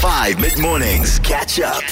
5 mid mornings. Catch up.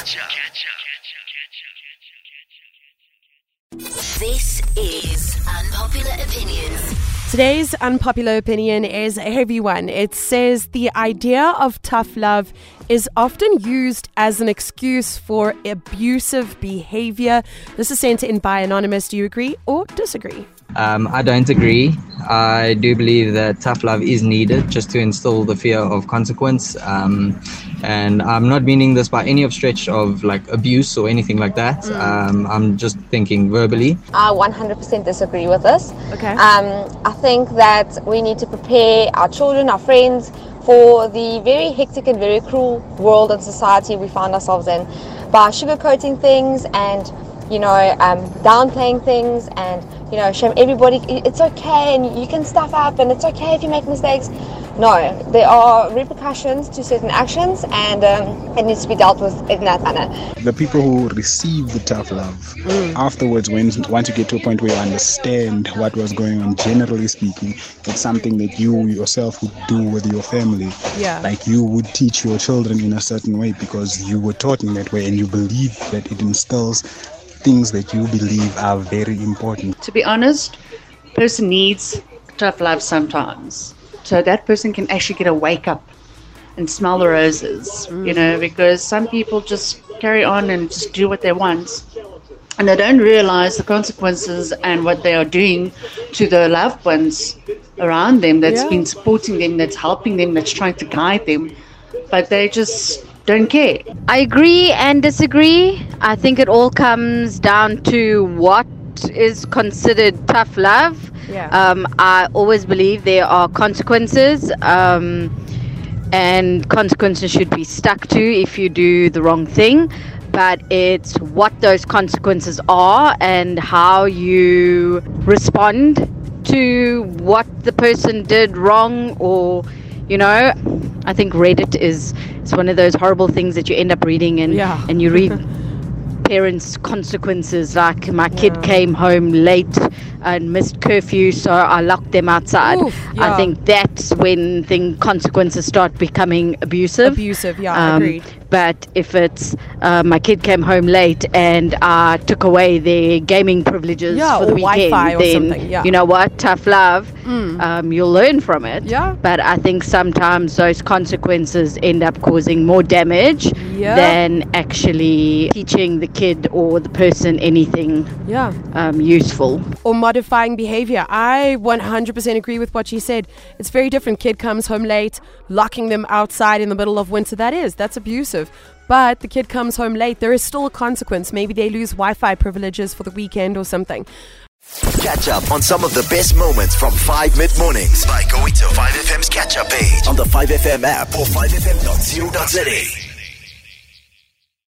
This is Unpopular Opinions. Today's unpopular opinion is a heavy one. It says the idea of tough love is often used as an excuse for abusive behavior. This is sent in by Anonymous. Do you agree or disagree? Um, I don't agree. I do believe that tough love is needed just to instill the fear of consequence. Um, and I'm not meaning this by any of stretch of like abuse or anything like that. Um, I'm just thinking verbally. I 100% disagree with this. Okay. Um, I think that we need to prepare our children, our friends, for the very hectic and very cruel world and society we find ourselves in by sugarcoating things and, you know, um, downplaying things and, you know, showing everybody it's okay and you can stuff up and it's okay if you make mistakes. No, there are repercussions to certain actions and um, it needs to be dealt with in that manner. the people who receive the tough love afterwards when once you get to a point where you understand what was going on generally speaking it's something that you yourself would do with your family Yeah. like you would teach your children in a certain way because you were taught in that way and you believe that it instills things that you believe are very important to be honest, person needs tough love sometimes. So that person can actually get a wake up and smell the roses, you know, mm. because some people just carry on and just do what they want. And they don't realize the consequences and what they are doing to the loved ones around them that's Yeah. been supporting them, that's helping them, that's trying to guide them. But they just don't care. I agree and disagree. I think it all comes down to what is considered tough love. Yeah. Um, I always believe there are consequences, um, and consequences should be stuck to if you do the wrong thing. But it's what those consequences are and how you respond to what the person did wrong or you know i think reddit is is one of those horrible things that you end up reading and Yeah. and you read parents consequences like my kid Yeah. came home late and missed curfew so i locked them outside Oof, yeah. i think that's when thing consequences start becoming abusive Abusive, yeah, Um, agreed. But if it's uh, my kid came home late and I took away their gaming privileges Yeah, for the weekend, Wi-Fi or then something, yeah. you know what, tough love. Um, you'll learn from it. Yeah. But I think sometimes those consequences end up causing more damage Yeah. than actually teaching the kid or the person anything Yeah. um, useful. or modifying behavior. I 100% agree with what she said. It's very different. Kid comes home late, locking them outside in the middle of winter. That is, that's abusive. But the kid comes home late. There is still a consequence. Maybe they lose Wi Fi privileges for the weekend or something. Catch up on some of the best moments from 5 mid mornings by going to 5FM's catch up page on the 5FM app or 5FM.co.za.